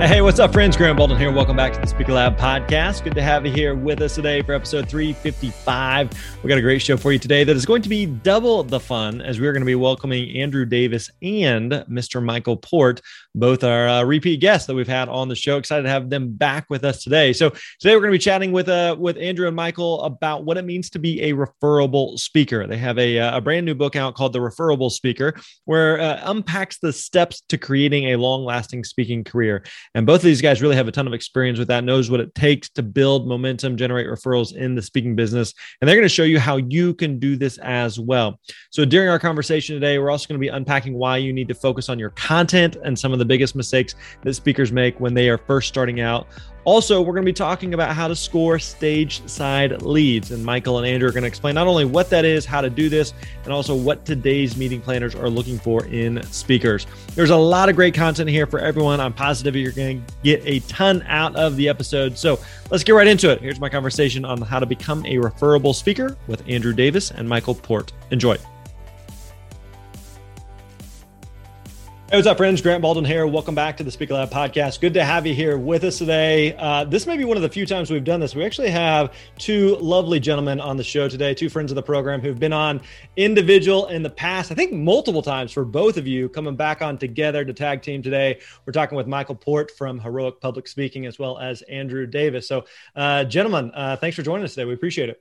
Hey, what's up, friends? Grant Baldwin here. Welcome back to the Speaker Lab podcast. Good to have you here with us today for episode 355. We got a great show for you today that is going to be double the fun as we're going to be welcoming Andrew Davis and Mr. Michael Port. Both are uh, repeat guests that we've had on the show. Excited to have them back with us today. So today we're going to be chatting with uh, with Andrew and Michael about what it means to be a referable speaker. They have a, uh, a brand new book out called The Referable Speaker, where uh, unpacks the steps to creating a long lasting speaking career. And both of these guys really have a ton of experience with that, knows what it takes to build momentum, generate referrals in the speaking business. And they're going to show you how you can do this as well. So during our conversation today, we're also going to be unpacking why you need to focus on your content and some of the biggest mistakes that speakers make when they are first starting out. Also, we're going to be talking about how to score stage side leads. And Michael and Andrew are going to explain not only what that is, how to do this, and also what today's meeting planners are looking for in speakers. There's a lot of great content here for everyone. I'm positive you're going to get a ton out of the episode. So let's get right into it. Here's my conversation on how to become a referable speaker with Andrew Davis and Michael Port. Enjoy. Hey, what's up, friends? Grant Baldwin here. Welcome back to the Speaker Lab podcast. Good to have you here with us today. Uh, this may be one of the few times we've done this. We actually have two lovely gentlemen on the show today, two friends of the program who've been on individual in the past, I think multiple times for both of you, coming back on together to tag team today. We're talking with Michael Port from Heroic Public Speaking as well as Andrew Davis. So, uh, gentlemen, uh, thanks for joining us today. We appreciate it.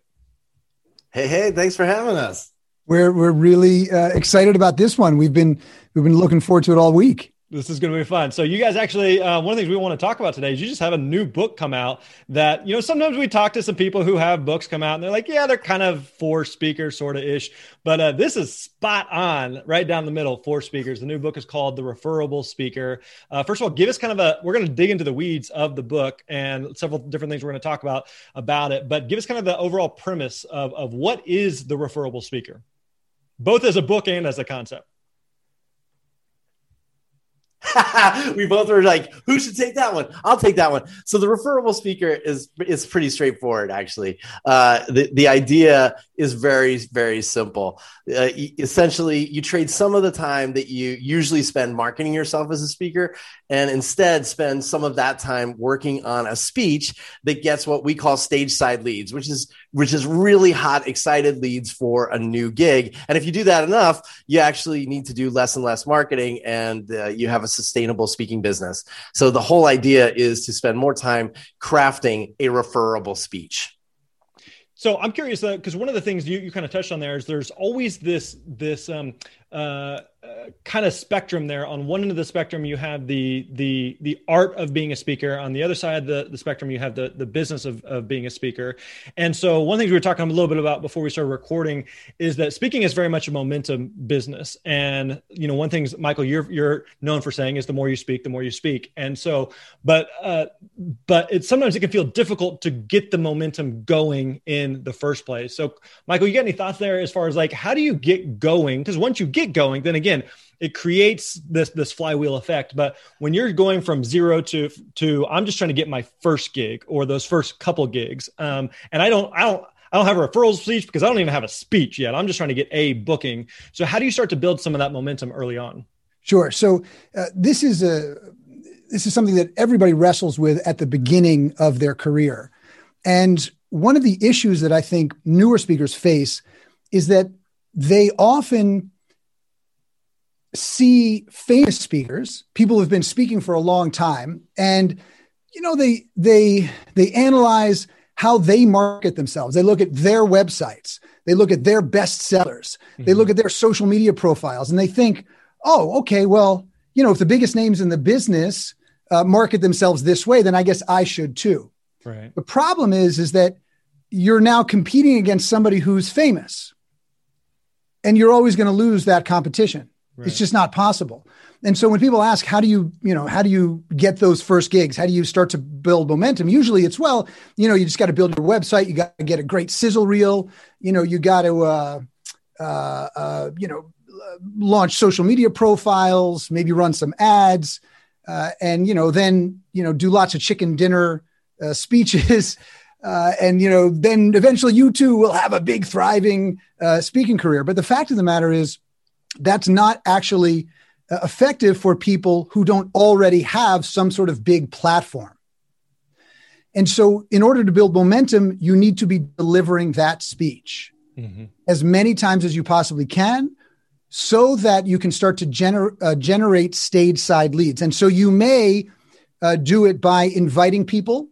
Hey, hey, thanks for having us. We're we're really uh, excited about this one. We've been we've been looking forward to it all week. This is going to be fun. So, you guys actually, uh, one of the things we want to talk about today is you just have a new book come out that, you know, sometimes we talk to some people who have books come out and they're like, yeah, they're kind of for speakers, sort of ish. But uh, this is spot on, right down the middle for speakers. The new book is called The Referable Speaker. Uh, first of all, give us kind of a, we're going to dig into the weeds of the book and several different things we're going to talk about about it. But give us kind of the overall premise of, of what is the referable speaker? Both as a book and as a concept. we both were like, who should take that one? I'll take that one. So the referable speaker is is pretty straightforward, actually. Uh, the the idea is very very simple. Uh, essentially, you trade some of the time that you usually spend marketing yourself as a speaker, and instead spend some of that time working on a speech that gets what we call stage side leads, which is which is really hot, excited leads for a new gig. And if you do that enough, you actually need to do less and less marketing, and uh, you have a sustainable speaking business. So the whole idea is to spend more time crafting a referable speech. So I'm curious because one of the things you, you kind of touched on there is there's always this this um, uh, kind of spectrum there. On one end of the spectrum, you have the the the art of being a speaker. On the other side of the, the spectrum, you have the the business of, of being a speaker. And so, one thing we were talking a little bit about before we started recording is that speaking is very much a momentum business. And you know, one thing, Michael, you're you're known for saying is the more you speak, the more you speak. And so, but uh, but it's sometimes it can feel difficult to get the momentum going in the first place. So, Michael, you got any thoughts there as far as like how do you get going? Because once you get going, then again it creates this this flywheel effect but when you're going from zero to to i'm just trying to get my first gig or those first couple gigs um, and i don't i don't I don't have a referral speech because I don't even have a speech yet. I'm just trying to get a booking. So, how do you start to build some of that momentum early on? Sure. So, uh, this is a this is something that everybody wrestles with at the beginning of their career, and one of the issues that I think newer speakers face is that they often see famous speakers, people who've been speaking for a long time, and you know they they they analyze how they market themselves. They look at their websites. They look at their best sellers. Mm-hmm. They look at their social media profiles and they think, oh, okay, well, you know, if the biggest names in the business uh, market themselves this way, then I guess I should too. Right. The problem is, is that you're now competing against somebody who's famous, and you're always going to lose that competition. Right. It's just not possible. And so when people ask, how do you, you know, how do you get those first gigs? How do you start to build momentum? Usually it's, well, you know, you just got to build your website. You got to get a great sizzle reel. You know, you got to, uh, uh, uh, you know, launch social media profiles, maybe run some ads, uh, and, you know, then, you know, do lots of chicken dinner uh, speeches. Uh, and you know, then eventually you too will have a big, thriving speaking career. But the fact of the matter is, that's not actually uh, effective for people who don't already have some sort of big platform. And so, in order to build momentum, you need to be delivering that speech mm-hmm. as many times as you possibly can so that you can start to gener- uh, generate stage side leads. And so, you may uh, do it by inviting people.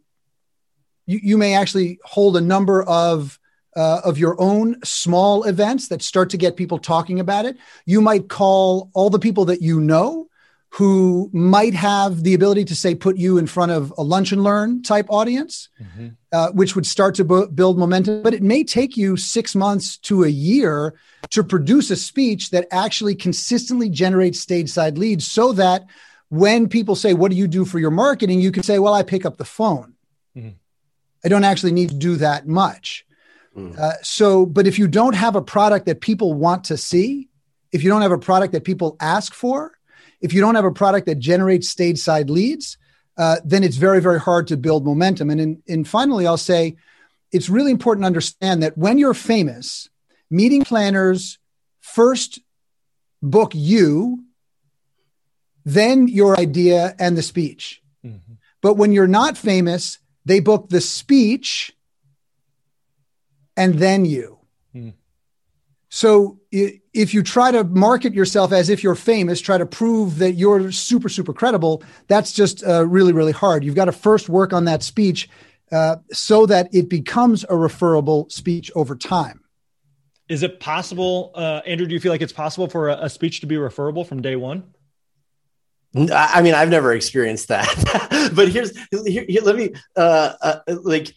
You, you may actually hold a number of uh, of your own small events that start to get people talking about it. You might call all the people that you know who might have the ability to say put you in front of a lunch and learn type audience, mm-hmm. uh, which would start to bu- build momentum. But it may take you six months to a year to produce a speech that actually consistently generates stage side leads so that when people say, What do you do for your marketing? you can say, Well, I pick up the phone. Mm-hmm. I don't actually need to do that much. Mm. Uh, so, but if you don't have a product that people want to see, if you don't have a product that people ask for, if you don't have a product that generates stage side leads, uh, then it's very, very hard to build momentum. And, in, and finally, I'll say it's really important to understand that when you're famous, meeting planners first book you, then your idea and the speech. Mm-hmm. But when you're not famous, they book the speech and then you. Hmm. So if you try to market yourself as if you're famous, try to prove that you're super, super credible, that's just uh, really, really hard. You've got to first work on that speech uh, so that it becomes a referable speech over time. Is it possible, uh, Andrew? Do you feel like it's possible for a, a speech to be referable from day one? I mean, I've never experienced that, but here's here, here, let me uh, uh, like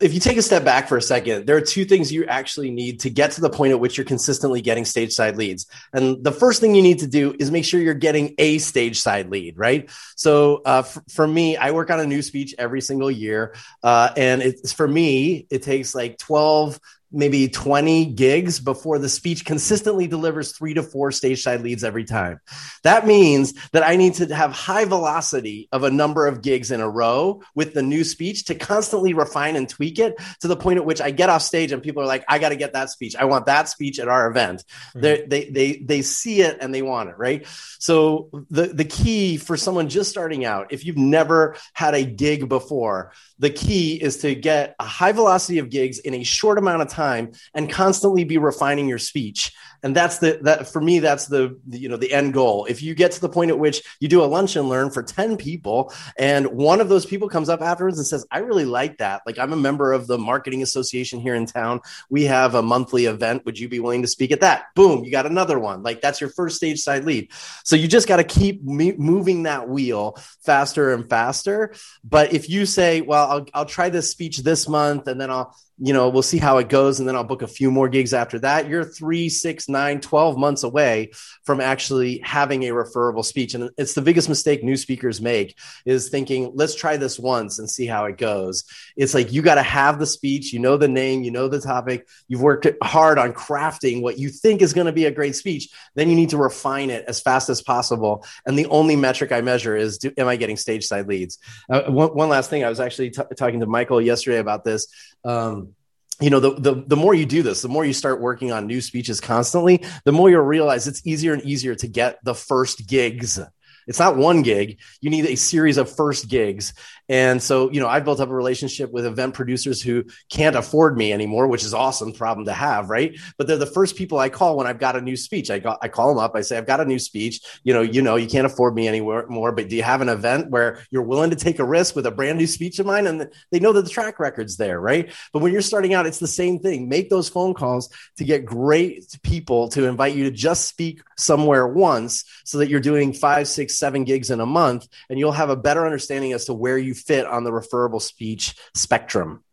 if you take a step back for a second, there are two things you actually need to get to the point at which you're consistently getting stage side leads. And the first thing you need to do is make sure you're getting a stage side lead, right? So uh, f- for me, I work on a new speech every single year, uh, and it's for me, it takes like 12 maybe 20 gigs before the speech consistently delivers three to four stage side leads every time. That means that I need to have high velocity of a number of gigs in a row with the new speech to constantly refine and tweak it to the point at which I get off stage and people are like, I got to get that speech. I want that speech at our event. Mm-hmm. They, they, they see it and they want it, right? So the, the key for someone just starting out, if you've never had a gig before, the key is to get a high velocity of gigs in a short amount of time and constantly be refining your speech and that's the that for me that's the, the, you know the end goal. If you get to the point at which you do a lunch and learn for 10 people and one of those people comes up afterwards and says i really like that. Like i'm a member of the marketing association here in town. We have a monthly event. Would you be willing to speak at that? Boom you got another one. Like that's your first stage side lead. So you just got to keep me- moving that wheel faster and faster. But if you say well I'll, I'll try this speech this month and then i'll you know, we'll see how it goes. And then I'll book a few more gigs after that. You're three, six, nine, 12 months away from actually having a referable speech. And it's the biggest mistake new speakers make is thinking, let's try this once and see how it goes. It's like you got to have the speech, you know the name, you know the topic, you've worked hard on crafting what you think is going to be a great speech. Then you need to refine it as fast as possible. And the only metric I measure is do, am I getting stage side leads? Uh, one, one, last thing, I was actually t- talking to Michael yesterday about this. Um, you know the, the the more you do this the more you start working on new speeches constantly the more you'll realize it's easier and easier to get the first gigs It's not one gig. You need a series of first gigs. And so, you know, I've built up a relationship with event producers who can't afford me anymore, which is awesome problem to have, right? But they're the first people I call when I've got a new speech. I got, I call them up. I say, I've got a new speech. You know, you know, you can't afford me anymore more, but do you have an event where you're willing to take a risk with a brand new speech of mine? And they know that the track record's there, right? But when you're starting out, it's the same thing. Make those phone calls to get great people to invite you to just speak somewhere once so that you're doing five, six, seven gigs in a month, and you'll have a better understanding as to where you fit on the referable speech spectrum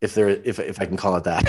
if there if, if I can call it that.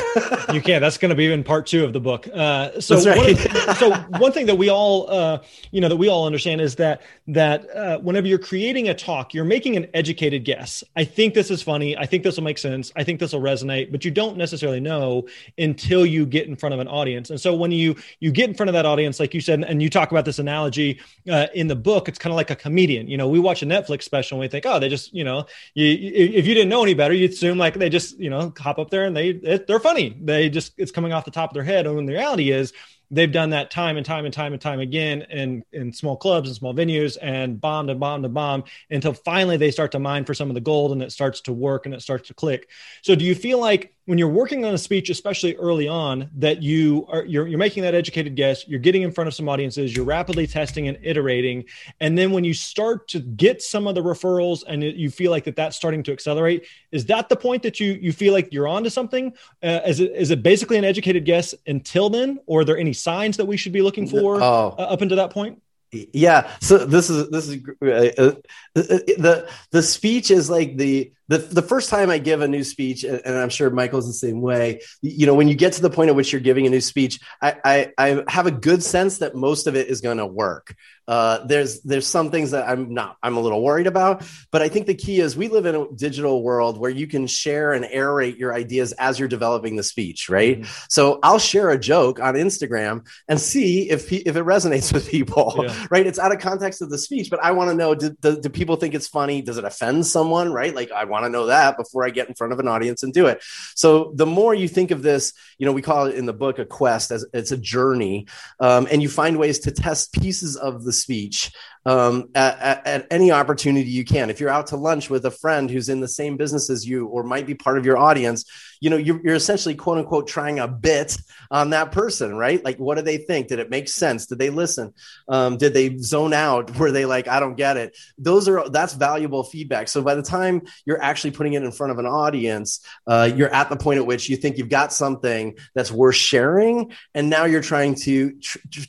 you can. That's going to be in part two of the book. Uh, so, right. one, so one thing that we all uh, you know that we all understand is that that uh, whenever you're creating a talk, you're making an educated guess. I think this is funny. I think this will make sense. I think this will resonate. But you don't necessarily know until you get in front of an audience. And so when you you get in front of that audience, like you said, and you talk about this analogy uh, in the book, it's kind of like a comedian. You know, we watch a Netflix special and we think, oh, they just you know, you, if you didn't know any better, you'd assume like they just you know know, hop up there and they they're funny. They just it's coming off the top of their head. And the reality is they've done that time and time and time and time again in in small clubs and small venues and bombed and bombed and bombed until finally they start to mine for some of the gold and it starts to work and it starts to click. So do you feel like when you're working on a speech, especially early on, that you are you're, you're making that educated guess, you're getting in front of some audiences, you're rapidly testing and iterating, and then when you start to get some of the referrals and it, you feel like that that's starting to accelerate, is that the point that you you feel like you're onto something? Uh, is it is it basically an educated guess until then, or are there any signs that we should be looking for oh. uh, up until that point? Yeah so this is this is uh, uh, the the speech is like the the, the first time I give a new speech, and I'm sure Michael's the same way, you know, when you get to the point at which you're giving a new speech, I, I, I have a good sense that most of it is going to work. Uh, there's there's some things that I'm not I'm a little worried about, but I think the key is we live in a digital world where you can share and aerate your ideas as you're developing the speech, right? Mm-hmm. So I'll share a joke on Instagram and see if if it resonates with people, yeah. Right? It's out of context of the speech, but I want to know do, do, do people think it's funny? Does it offend someone, right? Like I want to know that before I get in front of an audience and do it. So the more you think of this, you know, we call it in the book a quest as it's a journey, um, and you find ways to test pieces of the speech um, at, at, any opportunity you can. If you're out to lunch with a friend who's in the same business as you or might be part of your audience, you know, you're, you're essentially quote unquote trying a bit on that person, right? Like, what do they think? Did it make sense? Did they listen? Um, did they zone out? Were they like, I don't get it? Those are, that's valuable feedback. So by the time you're actually putting it in front of an audience, uh, you're at the point at which you think you've got something that's worth sharing. And now you're trying to,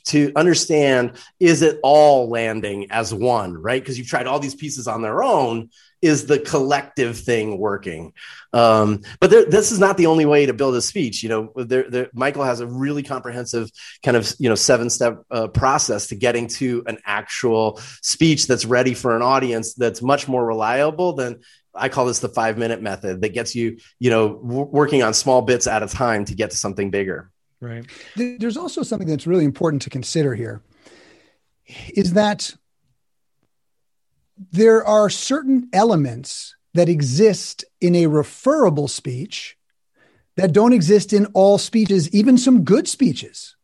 to understand, is it all landing as one, right? Because you've tried all these pieces on their own. Is the collective thing working? Um, but there, this is not the only way to build a speech. You know, there, there, Michael has a really comprehensive kind of you know seven step uh, process to getting to an actual speech that's ready for an audience that's much more reliable than I call this the five minute method that gets you, you know, w- working on small bits at a time to get to something bigger. Right. There's also something that's really important to consider here is that there are certain elements that exist in a referable speech that don't exist in all speeches, even some good speeches.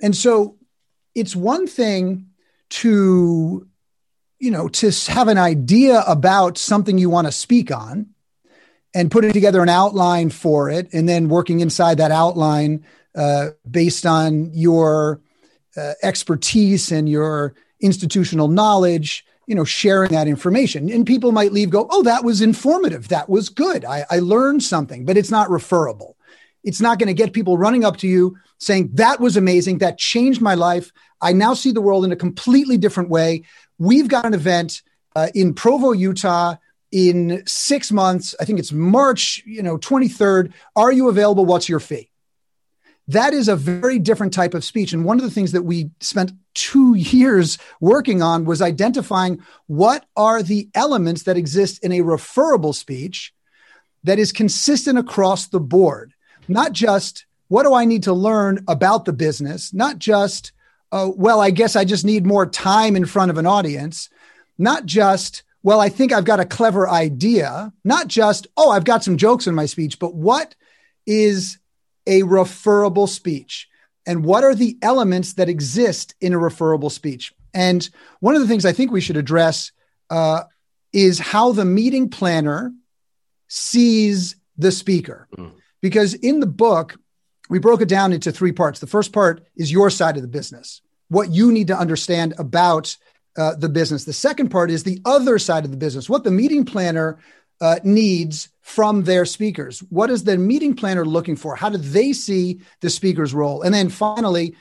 And so it's one thing to, you know, to have an idea about something you want to speak on and putting together an outline for it and then working inside that outline uh, based on your uh, expertise and your institutional knowledge you know sharing that information. And people might leave go oh that was informative. That was good. I, I learned something but it's not referable. It's not going to get people running up to you saying that was amazing. That changed my life. I now see the world in a completely different way. We've got an event uh, in provo utah in six months. I think it's march you know 23rd are you available? What's your fee that is a very different type of speech. And one of the things that we spent two years working on was identifying what are the elements that exist in a referable speech that is consistent across the board, not just what do I need to learn about the business, not just, uh, well, I guess I just need more time in front of an audience, not just, well, I think I've got a clever idea, not just, oh, I've got some jokes in my speech, but what is a referable speech. And what are the elements that exist in a referable speech? And one of the things I think we should address uh, is how the meeting planner sees the speaker. Mm. Because in the book, we broke it down into three parts. The first part is your side of the business, what you need to understand about uh, the business. The second part is the other side of the business, what the meeting planner uh, needs from their speakers. What is the meeting planner looking for? How do they see the speaker's role? And then finally,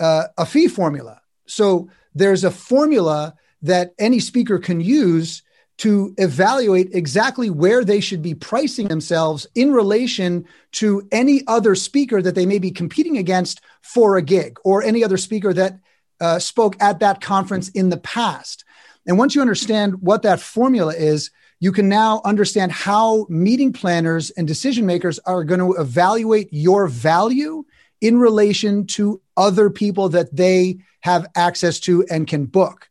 uh, a fee formula. So there's a formula that any speaker can use to evaluate exactly where they should be pricing themselves in relation to any other speaker that they may be competing against for a gig or any other speaker that uh, spoke at that conference in the past. And once you understand what that formula is, you can now understand how meeting planners and decision makers are going to evaluate your value in relation to other people that they have access to and can book.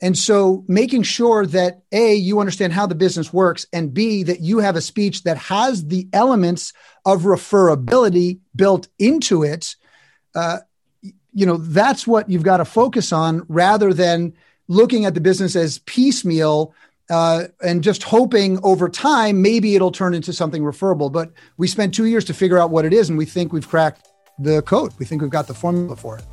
And so making sure that A, you understand how the business works, and B, that you have a speech that has the elements of referability built into it, uh, you know, that's what you've got to focus on rather than looking at the business as piecemeal uh, and just hoping over time maybe it'll turn into something referable. But we spent two years to figure out what it is, and we think we've cracked the code. We think we've got the formula for it.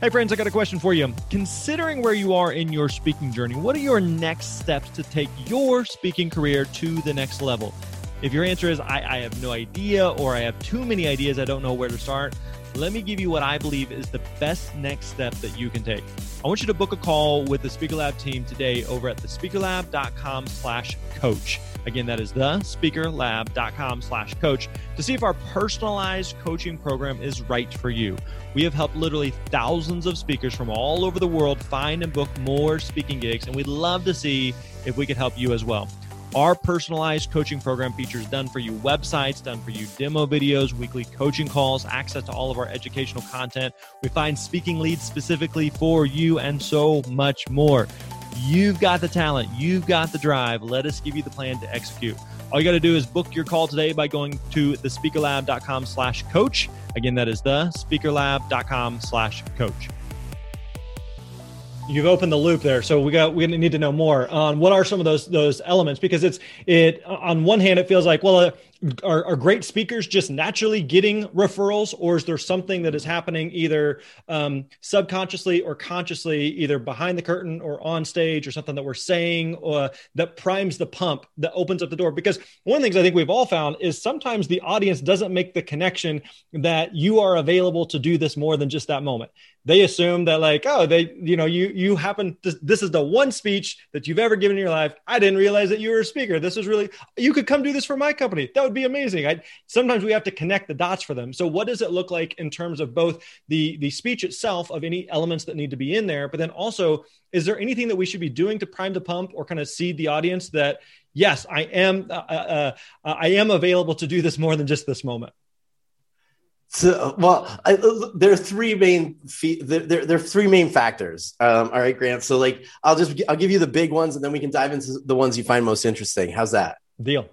Hey, friends, I got a question for you. Considering where you are in your speaking journey, what are your next steps to take your speaking career to the next level? If your answer is, I, I have no idea, or I have too many ideas, I don't know where to start, let me give you what I believe is the best next step that you can take. I want you to book a call with the Speaker Lab team today over at thespeakerlab.com slash coach. Again, that is thespeakerlab.com slash coach to see if our personalized coaching program is right for you. We have helped literally thousands of speakers from all over the world find and book more speaking gigs, and we'd love to see if we could help you as well. Our personalized coaching program features done for you websites, done for you demo videos, weekly coaching calls, access to all of our educational content. We find speaking leads specifically for you, and so much more. You've got the talent, you've got the drive. Let us give you the plan to execute. All you got to do is book your call today by going to thespeakerlab.com slash coach. Again, that is thespeakerlab.com slash coach you've opened the loop there so we got we need to know more on what are some of those those elements because it's it on one hand it feels like well uh, are, are great speakers just naturally getting referrals or is there something that is happening either um, subconsciously or consciously either behind the curtain or on stage or something that we're saying or that primes the pump that opens up the door? Because one of the things i think we've all found is sometimes the audience doesn't make the connection that you are available to do this more than just that moment they assume that like oh they you know you you happen to, this is the one speech that you've ever given in your life i didn't realize that you were a speaker this is really you could come do this for my company that would be amazing. I sometimes we have to connect the dots for them. So what does it look like in terms of both the the speech itself of any elements that need to be in there, but then also is there anything that we should be doing to prime the pump or kind of seed the audience that yes, I am uh, uh, uh, I am available to do this more than just this moment. So, well, I, there are three main there, there, are three main factors. Um, all right, Grant. So, like, I'll just I'll give you the big ones, and then we can dive into the ones you find most interesting. How's that? Deal.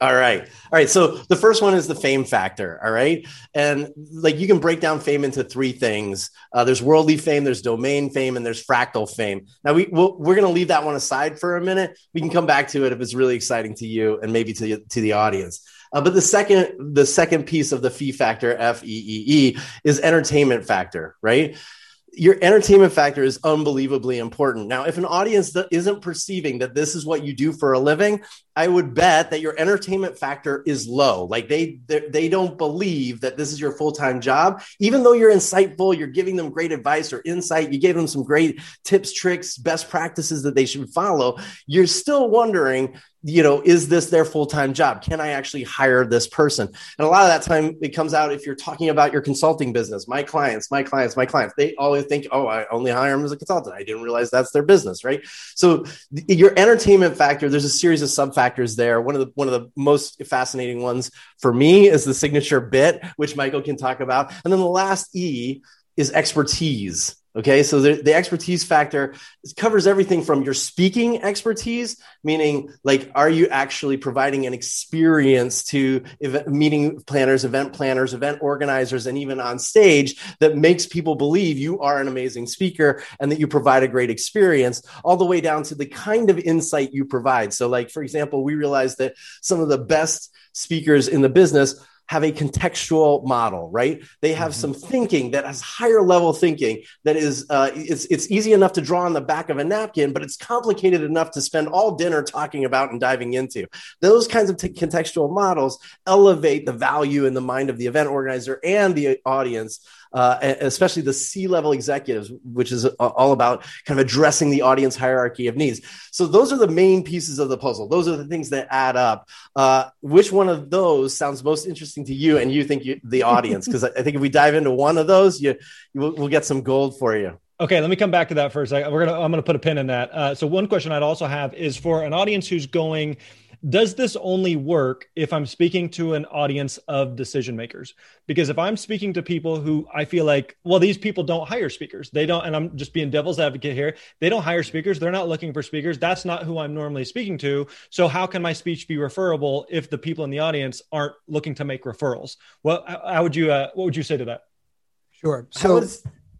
All right. All right. So the first one is the fame factor. All right. And like you can break down fame into three things uh, there's worldly fame, there's domain fame, and there's fractal fame. Now, we, we we are going to leave that one aside for a minute. We can come back to it if it's really exciting to you and maybe to to the audience. Uh, but the second the second piece of the fee factor, F E E E, is entertainment factor, right? your entertainment factor is unbelievably important. Now, if an audience that isn't perceiving that this is what you do for a living, I would bet that your entertainment factor is low. Like they they don't believe that this is your full-time job. Even though you're insightful, you're giving them great advice or insight, you gave them some great tips, tricks, best practices that they should follow, you're still wondering you know, is this their full time job? Can I actually hire this person? And a lot of that time it comes out if you're talking about your consulting business, my clients, my clients, my clients, they always think, oh, I only hire them as a consultant. I didn't realize that's their business, right? So your entertainment factor, there's a series of sub factors there. One of the one of the most fascinating ones for me is the signature bit, which Michael can talk about. And then the last E is expertise Okay, so the, the expertise factor covers everything from your speaking expertise, meaning like, are you actually providing an experience to meeting planners, event planners, event organizers, and even on stage that makes people believe you are an amazing speaker and that you provide a great experience, all the way down to the kind of insight you provide. So, like, for example, we realized that some of the best speakers in the business have a contextual model, right? They have mm-hmm. some thinking that has higher level thinking that is uh, it's it's easy enough to draw on the back of a napkin, but it's complicated enough to spend all dinner talking about and diving into. Those kinds of t- contextual models elevate the value in the mind of the event organizer and the audience uh, especially the C-level executives, which is all about kind of addressing the audience hierarchy of needs. So those are the main pieces of the puzzle. Those are the things that add up. Uh, which one of those sounds most interesting to you, and you think you, the audience? Because I think if we dive into one of those, you, you will, we'll get some gold for you. Okay, let me come back to that first. We're gonna I'm gonna put a pin in that. Uh, so one question I'd also have is for an audience who's going does this only work if I'm speaking to an audience of decision makers? Because if I'm speaking to people who I feel like, well, these people don't hire speakers. They don't, and I'm just being devil's advocate here. They don't hire speakers. They're not looking for speakers. That's not who I'm normally speaking to. So how can my speech be referable if the people in the audience aren't looking to make referrals? Well, how would you, uh, what would you say to that? Sure. So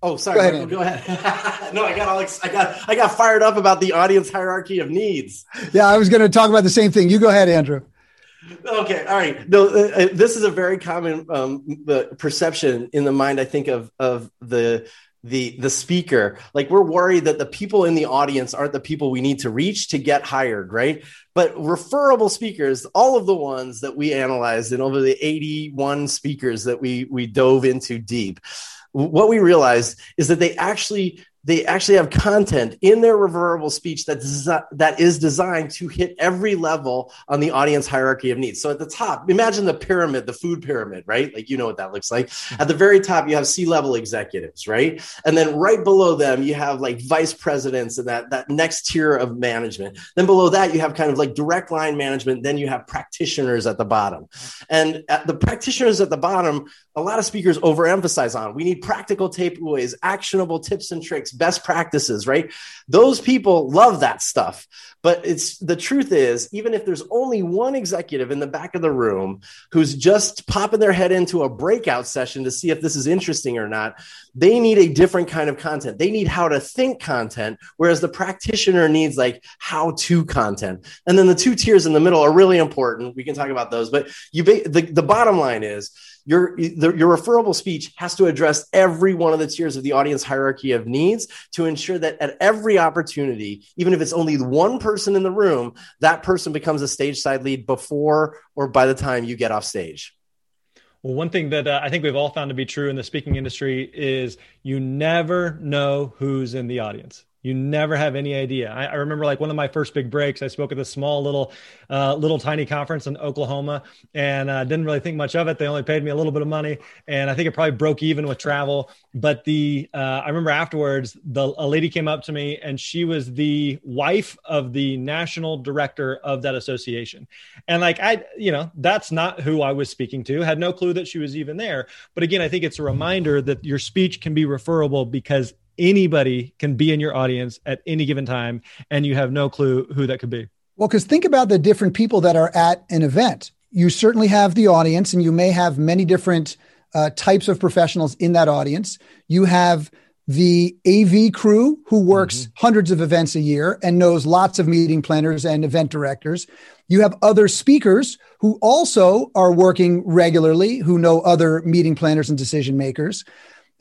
Oh, sorry. Go ahead. Go ahead. no, I got all I got I got fired up about the audience hierarchy of needs. Yeah, I was going to talk about the same thing. You go ahead, Andrew. Okay, all right. No, uh, uh this is a very common um, perception in the mind. I think of of the the the speaker like we're worried that the people in the audience aren't the people we need to reach to get hired right but referable speakers all of the ones that we analyzed and over the 81 speakers that we we dove into deep what we realized is that they actually they actually have content in their referable speech that desi- that is designed to hit every level on the audience hierarchy of needs. So at the top, imagine the pyramid, the food pyramid, right? Like you know what that looks like. At the very top, you have C-level executives, right? And then right below them, you have like vice presidents and that that next tier of management. Then below that, you have kind of like direct line management. Then you have practitioners at the bottom, and at the practitioners at the bottom, a lot of speakers overemphasize on. We need practical takeaways, actionable tips and tricks best practices, right? Those people love that stuff. But it's the truth is, even if there's only one executive in the back of the room who's just popping their head into a breakout session to see if this is interesting or not, they need a different kind of content. They need how to think content, whereas the practitioner needs like how to content. And then the two tiers in the middle are really important. We can talk about those, but you the, the bottom line is your, your referable speech has to address every one of the tiers of the audience hierarchy of needs to ensure that at every opportunity, even if it's only one person in the room, that person becomes a stage side lead before or by the time you get off stage. Well, one thing that uh, I think we've all found to be true in the speaking industry is you never know who's in the audience. You never have any idea. I, I, remember like one of my first big breaks. I spoke at this small little, uh, little tiny conference in Oklahoma, and uh, didn't really think much of it. They only paid me a little bit of money, and I think it probably broke even with travel. But the uh, I remember afterwards, the a lady came up to me, and she was the wife of the national director of that association, and like I, you know, that's not who I was speaking to. Had no clue that she was even there. But again, I think it's a reminder that your speech can be referable because anybody can be in your audience at any given time and you have no clue who that could be well because think about the different people that are at an event you certainly have the audience and you may have many different uh, types of professionals in that audience you have the AV crew who works mm-hmm. hundreds of events a year and knows lots of meeting planners and event directors. You have other speakers who also are working regularly, who know other meeting planners and decision makers.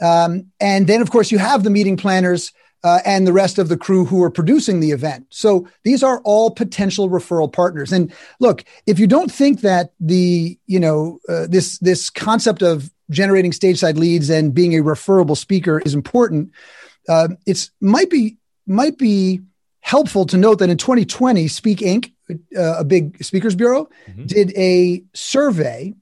Um, and then, of course, you have the meeting planners uh, and the rest of the crew who are producing the event. So these are all potential referral partners. And look, if you don't think that the you know uh, this this concept of generating stage side leads and being a referable speaker is important, uh, it's might be might be helpful to note that in 2020, Speak Inc., uh, a big speakers bureau, mm-hmm. did a survey.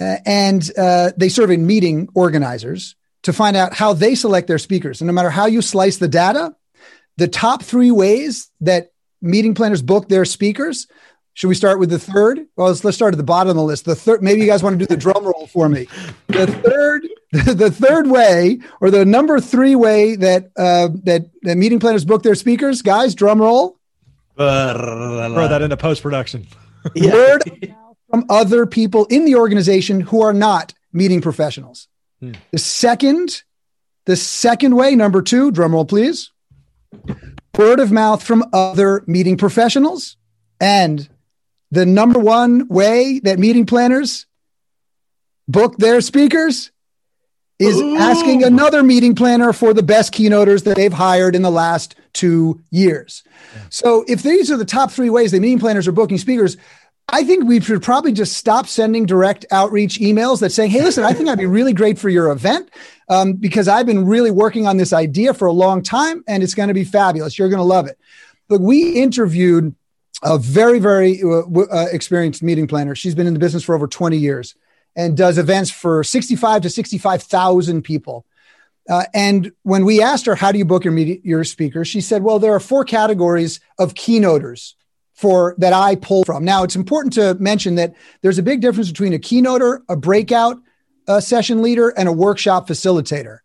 Uh, and uh, they surveyed meeting organizers to find out how they select their speakers. And no matter how you slice the data, the top three ways that meeting planners book their speakers Should we start with the third? Well, let's, let's start at the bottom of the list. The third, maybe you guys want to do the drum roll for me. The third, the third way, or the number three way that uh, that that meeting planners book their speakers, guys, drum roll. Throw that into post production. Yeah. Word from other people in the organization who are not meeting professionals. Hmm. The second, the second way, number two, drum roll, please. Word of mouth from other meeting professionals. And the number one way that meeting planners book their speakers is Ooh. asking another meeting planner for the best keynoters that they've hired in the last two years. Yeah. So if these are the top three ways that meeting planners are booking speakers, I think we should probably just stop sending direct outreach emails that saying, "Hey, listen, I think I'd be really great for your event um, because I've been really working on this idea for a long time, and it's going to be fabulous. You're going to love it." But we interviewed a very, very uh, uh, experienced meeting planner. She's been in the business for over 20 years and does events for 65 to 65,000 people. Uh, and when we asked her, "How do you book your media, your speakers?" she said, "Well, there are four categories of keynoters." For that I pull from. Now, it's important to mention that there's a big difference between a keynoter, a breakout uh, session leader, and a workshop facilitator.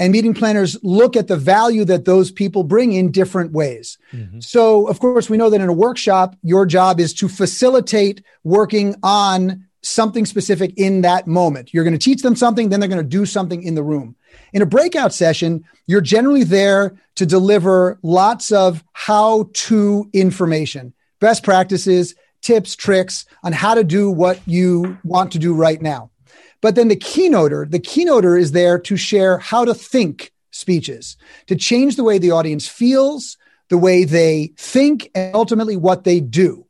And meeting planners look at the value that those people bring in different ways. Mm-hmm. So, of course, we know that in a workshop, your job is to facilitate working on something specific in that moment. You're going to teach them something, then they're going to do something in the room. In a breakout session, you're generally there to deliver lots of how to information best practices, tips, tricks on how to do what you want to do right now. But then the keynoter, the keynoter is there to share how to think speeches, to change the way the audience feels, the way they think, and ultimately what they do.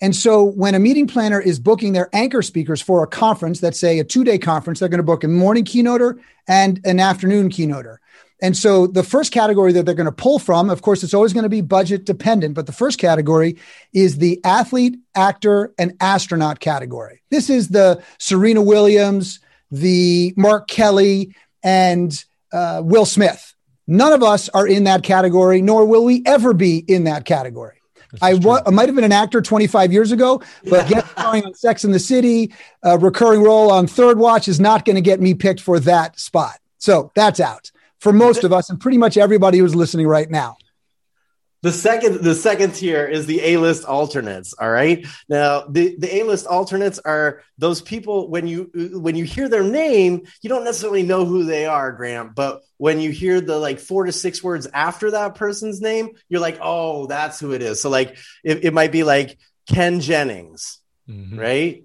And so when a meeting planner is booking their anchor speakers for a conference, that's say a two day conference, they're going to book a morning keynoter and an afternoon keynoter. And so the first category that they're going to pull from, of course, it's always going to be budget dependent, but the first category is the athlete, actor, and astronaut category. This is the Serena Williams, the Mark Kelly, and uh, Will Smith. None of us are in that category, nor will we ever be in that category. I, wa- I might have been an actor 25 years ago, but guest starring on Sex in the City, a recurring role on Third Watch is not going to get me picked for that spot. So that's out for most of us and pretty much everybody who's listening right now. The second, the second tier is the A-list alternates. All right. Now, the, the A-list alternates are those people when you when you hear their name, you don't necessarily know who they are, Grant. But when you hear the like four to six words after that person's name, you're like, oh, that's who it is. So like, it, it might be like Ken Jennings, mm-hmm. right?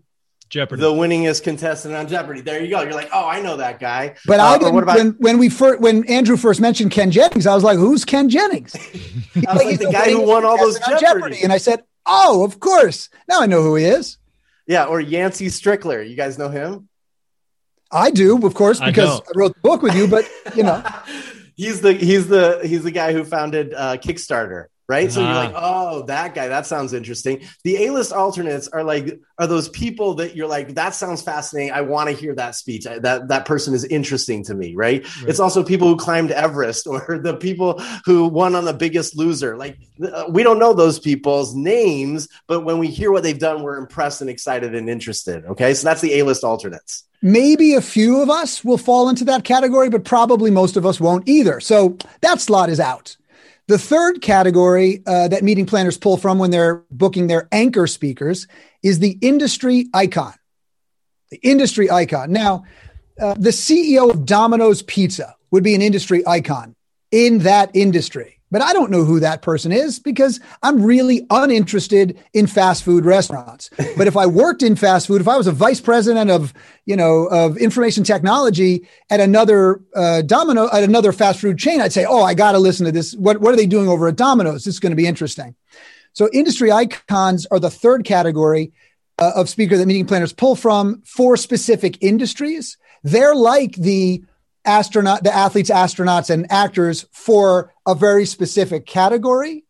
Jeopardy. The winningest contestant on Jeopardy. There you go. You're like, oh, I know that guy. But uh, I didn't. About- when, when we first, when Andrew first mentioned Ken Jennings, I was like, who's Ken Jennings? I was like, the, the guy who won all those Jeopardy. Jeopardy. And I said, oh, of course. Now I know who he is. Yeah, or Yancey Strickler. You guys know him? I do, of course, because I, I wrote the book with you. But you know, he's the he's the he's the guy who founded uh, Kickstarter right? So you're like, uh-huh. oh, that guy, that sounds interesting. The A-list alternates are like are those people that you're like, that sounds fascinating. I want to hear that speech. That that person is interesting to me, right? right? It's also people who climbed Everest or the people who won on the Biggest Loser. Like uh, we don't know those people's names, but when we hear what they've done, we're impressed and excited and interested. Okay, so that's the A-list alternates. Maybe a few of us will fall into that category, but probably most of us won't either. So that slot is out. The third category uh, that meeting planners pull from when they're booking their anchor speakers is the industry icon. The industry icon. Now, uh, the CEO of Domino's Pizza would be an industry icon in that industry but I don't know who that person is because I'm really uninterested in fast food restaurants. but if I worked in fast food, if I was a vice president of, you know, of information technology at another uh, Domino, at another fast food chain, I'd say, oh, I got to listen to this. What, what are they doing over at Domino's? This is going to be interesting. So industry icons are the third category uh, of speaker that meeting planners pull from for specific industries. They're like the astronaut, the athletes, astronauts, and actors for a very specific category.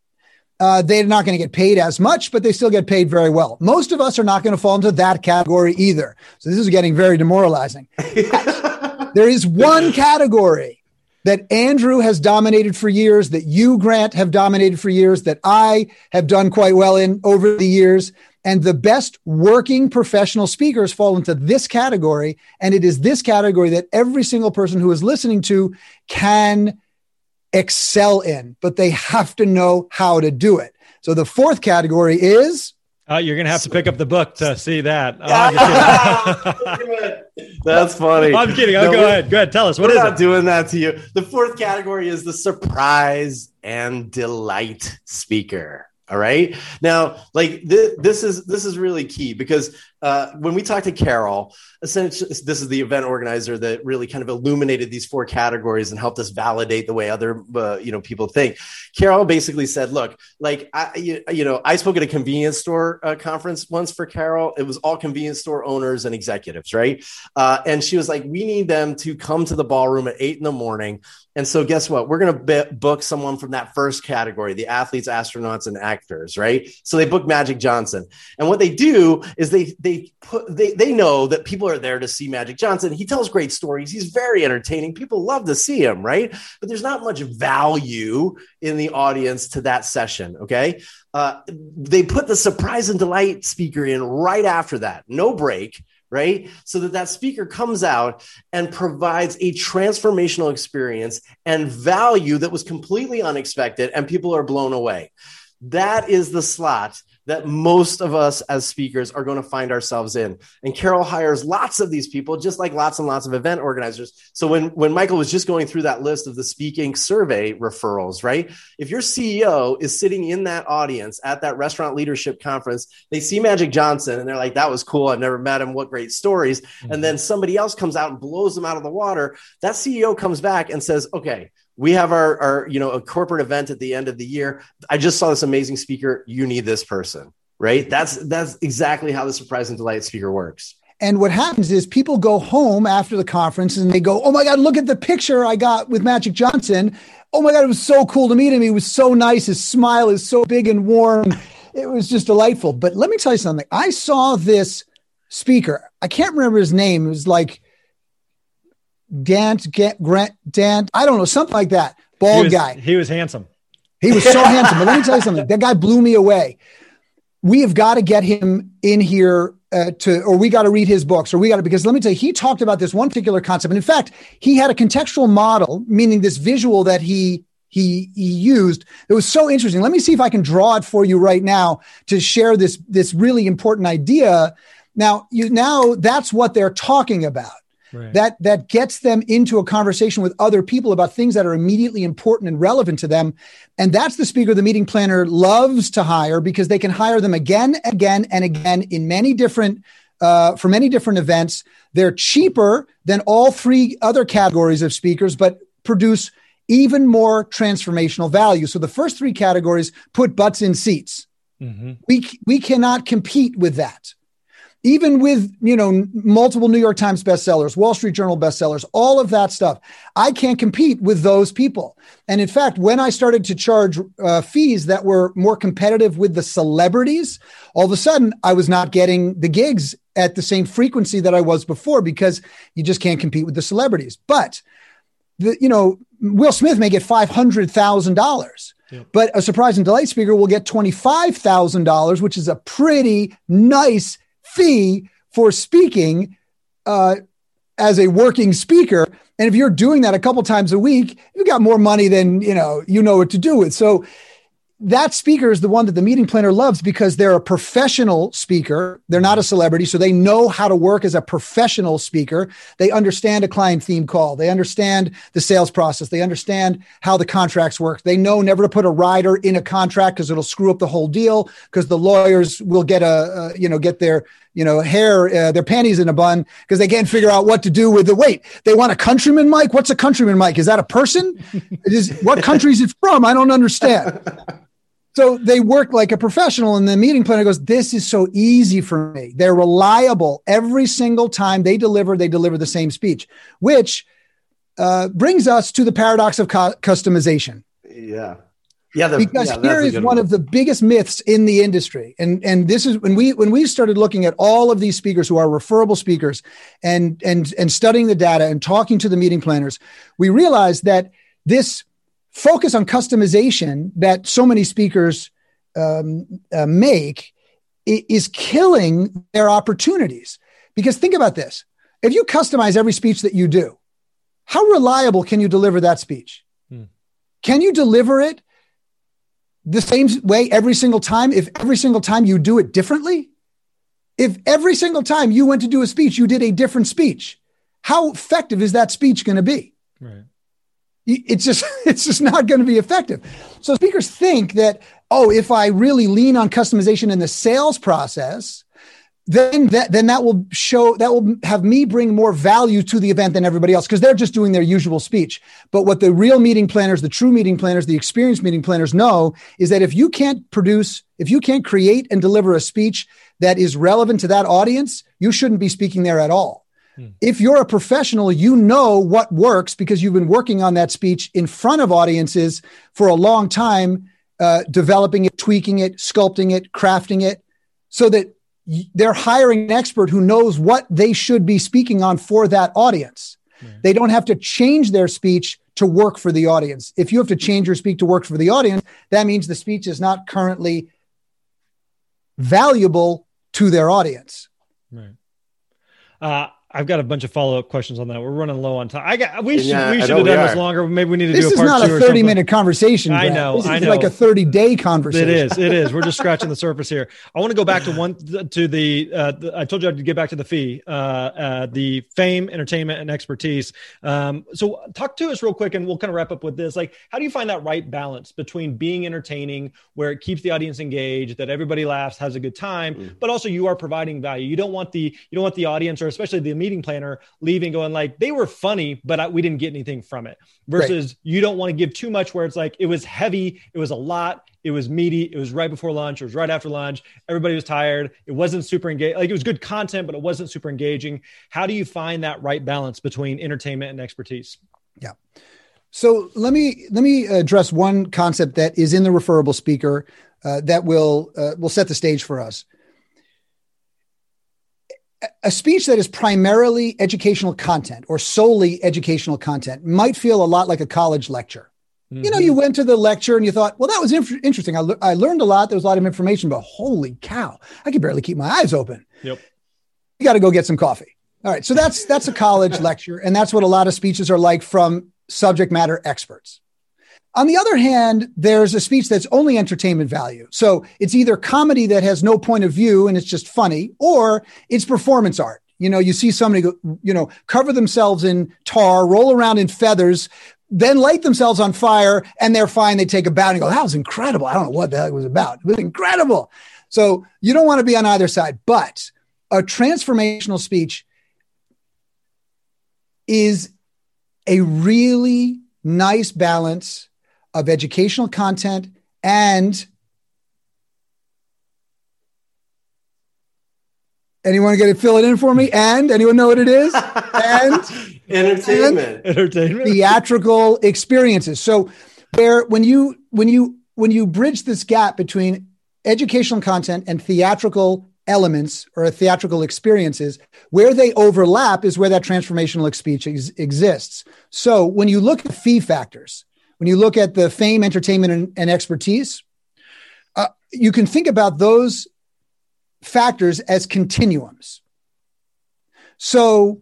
Uh, they're not going to get paid as much, but they still get paid very well. Most of us are not going to fall into that category either. So this is getting very demoralizing. there is one category that Andrew has dominated for years, that you, Grant, have dominated for years, that I have done quite well in over the years. And the best working professional speakers fall into this category. And it is this category that every single person who is listening to can excel in, but they have to know how to do it. So the fourth category is uh, you're gonna have to pick up the book to see that. Oh, That's funny. I'm kidding. Oh, no, go ahead. Go ahead. Tell us what we're is not it? Doing that to you. The fourth category is the surprise and delight speaker. All right. Now, like th- this is this is really key because uh, when we talked to Carol, essentially this is the event organizer that really kind of illuminated these four categories and helped us validate the way other uh, you know people think. Carol basically said, "Look, like I you, you know I spoke at a convenience store uh, conference once for Carol. It was all convenience store owners and executives, right? Uh, and she was like, we need them to come to the ballroom at eight in the morning and so, guess what? We're going to book someone from that first category the athletes, astronauts, and actors, right? So, they book Magic Johnson. And what they do is they, they, put, they, they know that people are there to see Magic Johnson. He tells great stories. He's very entertaining. People love to see him, right? But there's not much value in the audience to that session, okay? Uh, they put the surprise and delight speaker in right after that, no break right? So that that speaker comes out and provides a transformational experience and value that was completely unexpected and people are blown away. That is the slot that most of us as speakers are going to find ourselves in. And Carol hires lots of these people, just like lots and lots of event organizers. So when, when Michael was just going through that list of the speaking survey referrals, right? If your CEO is sitting in that audience at that restaurant leadership conference, they see Magic Johnson and they're like, that was cool. I've never met him. What great stories. Mm-hmm. And then somebody else comes out and blows them out of the water. That CEO comes back and says, okay, we have our, our you know a corporate event at the end of the year. I just saw this amazing speaker. You need this person right? That's that's exactly how the surprise and delight speaker works. And what happens is people go home after the conference and they go oh my god look at the picture i got with magic johnson. Oh my god it was so cool to meet him. He was so nice. His smile is so big and warm. It was just delightful. But let me tell you something. I saw this speaker. I can't remember his name. It was like Dant, Grant, Dant, I don't know, something like that. Bald he was, guy. He was handsome. He was so handsome. But let me tell you something. That guy blew me away. We have got to get him in here uh, to, or we got to read his books, or we got to, because let me tell you, he talked about this one particular concept. And in fact, he had a contextual model, meaning this visual that he he he used. It was so interesting. Let me see if I can draw it for you right now to share this this really important idea. Now, you now that's what they're talking about. Right. That that gets them into a conversation with other people about things that are immediately important and relevant to them. And that's the speaker the meeting planner loves to hire because they can hire them again, again, and again in many different uh, for many different events. They're cheaper than all three other categories of speakers, but produce even more transformational value. So the first three categories put butts in seats. Mm-hmm. We we cannot compete with that even with you know multiple new york times bestsellers wall street journal bestsellers all of that stuff i can't compete with those people and in fact when i started to charge uh, fees that were more competitive with the celebrities all of a sudden i was not getting the gigs at the same frequency that i was before because you just can't compete with the celebrities but the you know will smith may get $500000 Yep. But a surprise and delight speaker will get $25,000, which is a pretty nice fee for speaking uh, as a working speaker. And if you're doing that a couple times a week, you've got more money than you know you know what to do with. So that speaker is the one that the meeting planner loves because they're a professional speaker. They're not a celebrity, so they know how to work as a professional speaker. They understand a client theme call. They understand the sales process. They understand how the contracts work. They know never to put a rider in a contract because it'll screw up the whole deal because the lawyers will get a, a, you know get their you know hair uh, their panties in a bun because they can't figure out what to do with the weight. They want a countryman mic. What's a countryman mic? Is that a person? is what country is it from? I don't understand. So they work like a professional, and the meeting planner goes, This is so easy for me. They're reliable every single time they deliver, they deliver the same speech, which uh, brings us to the paradox of co- customization. Yeah. Yeah, the, because yeah, here is one, one of the biggest myths in the industry, and and this is when we when we started looking at all of these speakers who are referable speakers, and and and studying the data and talking to the meeting planners, we realized that this focus on customization that so many speakers um, uh, make is killing their opportunities. Because think about this if you customize every speech that you do, how reliable can you deliver that speech? Hmm. Can you deliver it the same way every single time if every single time you do it differently? If every single time you went to do a speech, you did a different speech, how effective is that speech going to be? Right. It's just it's just not going to be effective. So speakers think that oh, if I really lean on customization in the sales process, then that then that will show that will have me bring more value to the event than everybody else because they're just doing their usual speech. But what the real meeting planners, the true meeting planners, the experienced meeting planners know is that if you can't produce, if you can't create and deliver a speech that is relevant to that audience, you shouldn't be speaking there at all. Hmm. If you're a professional, you know what works because you've been working on that speech in front of audiences for a long time, uh, developing it, tweaking it, sculpting it, crafting it, so that they're hiring an expert who knows what they should be speaking on for that audience. Right. They don't have to change their speech to work for the audience. If you have to change your speech to work for the audience, that means the speech is not currently valuable to their audience. Right. Uh, I've got a bunch of follow up questions on that. We're running low on time. I got we should yeah, we should have done this longer. Maybe we need to this do a part two. This is not a thirty minute conversation. I know. This is I know. like a thirty day conversation. It is. It is. We're just scratching the surface here. I want to go back to one to the. Uh, the I told you I'd get back to the fee, uh, uh, the fame, entertainment, and expertise. Um, so talk to us real quick, and we'll kind of wrap up with this. Like, how do you find that right balance between being entertaining, where it keeps the audience engaged, that everybody laughs, has a good time, mm. but also you are providing value. You don't want the you don't want the audience, or especially the meeting planner leaving going like they were funny, but I, we didn't get anything from it. Versus right. you don't want to give too much where it's like it was heavy, it was a lot, it was meaty, it was right before lunch, it was right after lunch. Everybody was tired. It wasn't super engaged. Like it was good content, but it wasn't super engaging. How do you find that right balance between entertainment and expertise? Yeah. So let me let me address one concept that is in the referable speaker uh, that will uh, will set the stage for us a speech that is primarily educational content or solely educational content might feel a lot like a college lecture. Mm-hmm. You know, you mm-hmm. went to the lecture and you thought, well, that was inf- interesting. I, le- I learned a lot. There was a lot of information, but holy cow, I could barely keep my eyes open. Yep. You got to go get some coffee. All right. So that's that's a college lecture. And that's what a lot of speeches are like from subject matter experts. On the other hand, there's a speech that's only entertainment value. So it's either comedy that has no point of view and it's just funny, or it's performance art. You know, you see somebody go, you know, cover themselves in tar, roll around in feathers, then light themselves on fire, and they're fine. They take a bow and go, that was incredible. I don't know what the hell it was about. It was incredible. So you don't want to be on either side. But a transformational speech is a really nice balance of educational content and anyone going to fill it in for me? And anyone know what it is? And entertainment. and entertainment. theatrical experiences. So where when you when you when you bridge this gap between educational content and theatrical elements or theatrical experiences where they overlap is where that transformational speech ex- exists. So when you look at fee factors when you look at the fame, entertainment, and, and expertise, uh, you can think about those factors as continuums. So,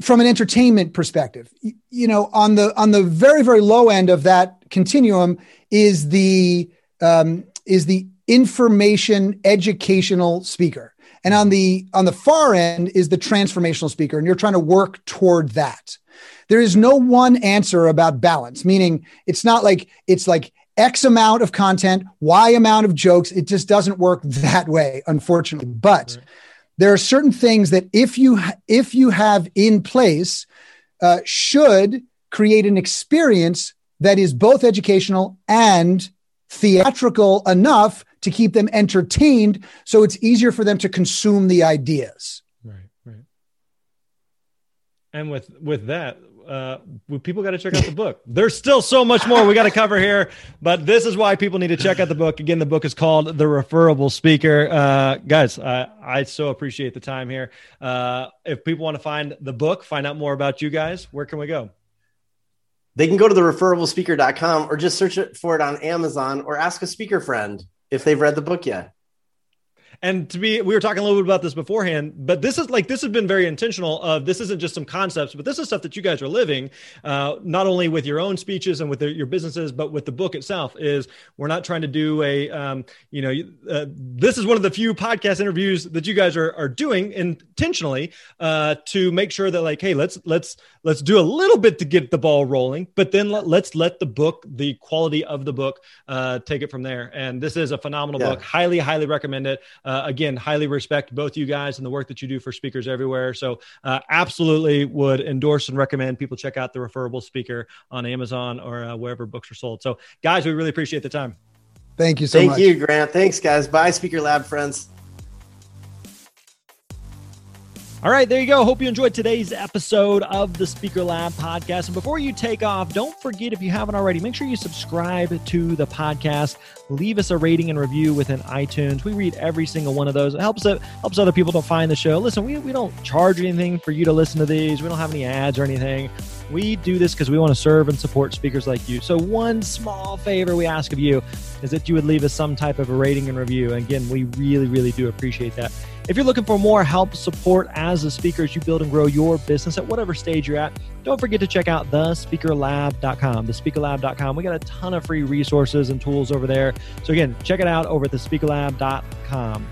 from an entertainment perspective, you, you know, on the on the very very low end of that continuum is the um, is the information educational speaker, and on the on the far end is the transformational speaker, and you're trying to work toward that. There is no one answer about balance, meaning it's not like it's like X amount of content, Y amount of jokes. It just doesn't work that way, unfortunately. But right. there are certain things that if you if you have in place, uh, should create an experience that is both educational and theatrical enough to keep them entertained, so it's easier for them to consume the ideas. Right, right. And with with that, uh, people got to check out the book. There's still so much more we got to cover here, but this is why people need to check out the book. Again, the book is called The Referable Speaker. Uh, guys, I, I so appreciate the time here. Uh, if people want to find the book, find out more about you guys, where can we go? They can go to the referablespeaker.com or just search it for it on Amazon or ask a speaker friend if they've read the book yet. And to be, we were talking a little bit about this beforehand, but this is like this has been very intentional. Of this isn't just some concepts, but this is stuff that you guys are living, uh, not only with your own speeches and with the, your businesses, but with the book itself. Is we're not trying to do a, um, you know, uh, this is one of the few podcast interviews that you guys are are doing intentionally uh, to make sure that like, hey, let's let's let's do a little bit to get the ball rolling, but then let, us let the book, the quality of the book, uh, take it from there. And this is a phenomenal yeah. book. Highly, highly recommend it. Uh, again, highly respect both you guys and the work that you do for speakers everywhere. So, uh, absolutely would endorse and recommend people check out the referable speaker on Amazon or uh, wherever books are sold. So, guys, we really appreciate the time. Thank you so Thank much. Thank you, Grant. Thanks, guys. Bye, Speaker Lab friends. All right, there you go. Hope you enjoyed today's episode of the Speaker Lab podcast. And before you take off, don't forget if you haven't already, make sure you subscribe to the podcast. Leave us a rating and review within iTunes. We read every single one of those. It helps it helps other people to find the show. Listen, we, we don't charge anything for you to listen to these. We don't have any ads or anything. We do this because we want to serve and support speakers like you. So, one small favor we ask of you is that you would leave us some type of a rating and review. And again, we really, really do appreciate that. If you're looking for more help, support as a speaker as you build and grow your business at whatever stage you're at, don't forget to check out thespeakerlab.com. Thespeakerlab.com. We got a ton of free resources and tools over there. So, again, check it out over at thespeakerlab.com.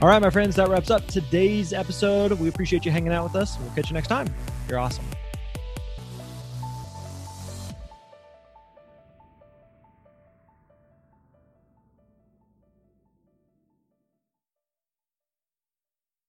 All right, my friends, that wraps up today's episode. We appreciate you hanging out with us. We'll catch you next time. You're awesome.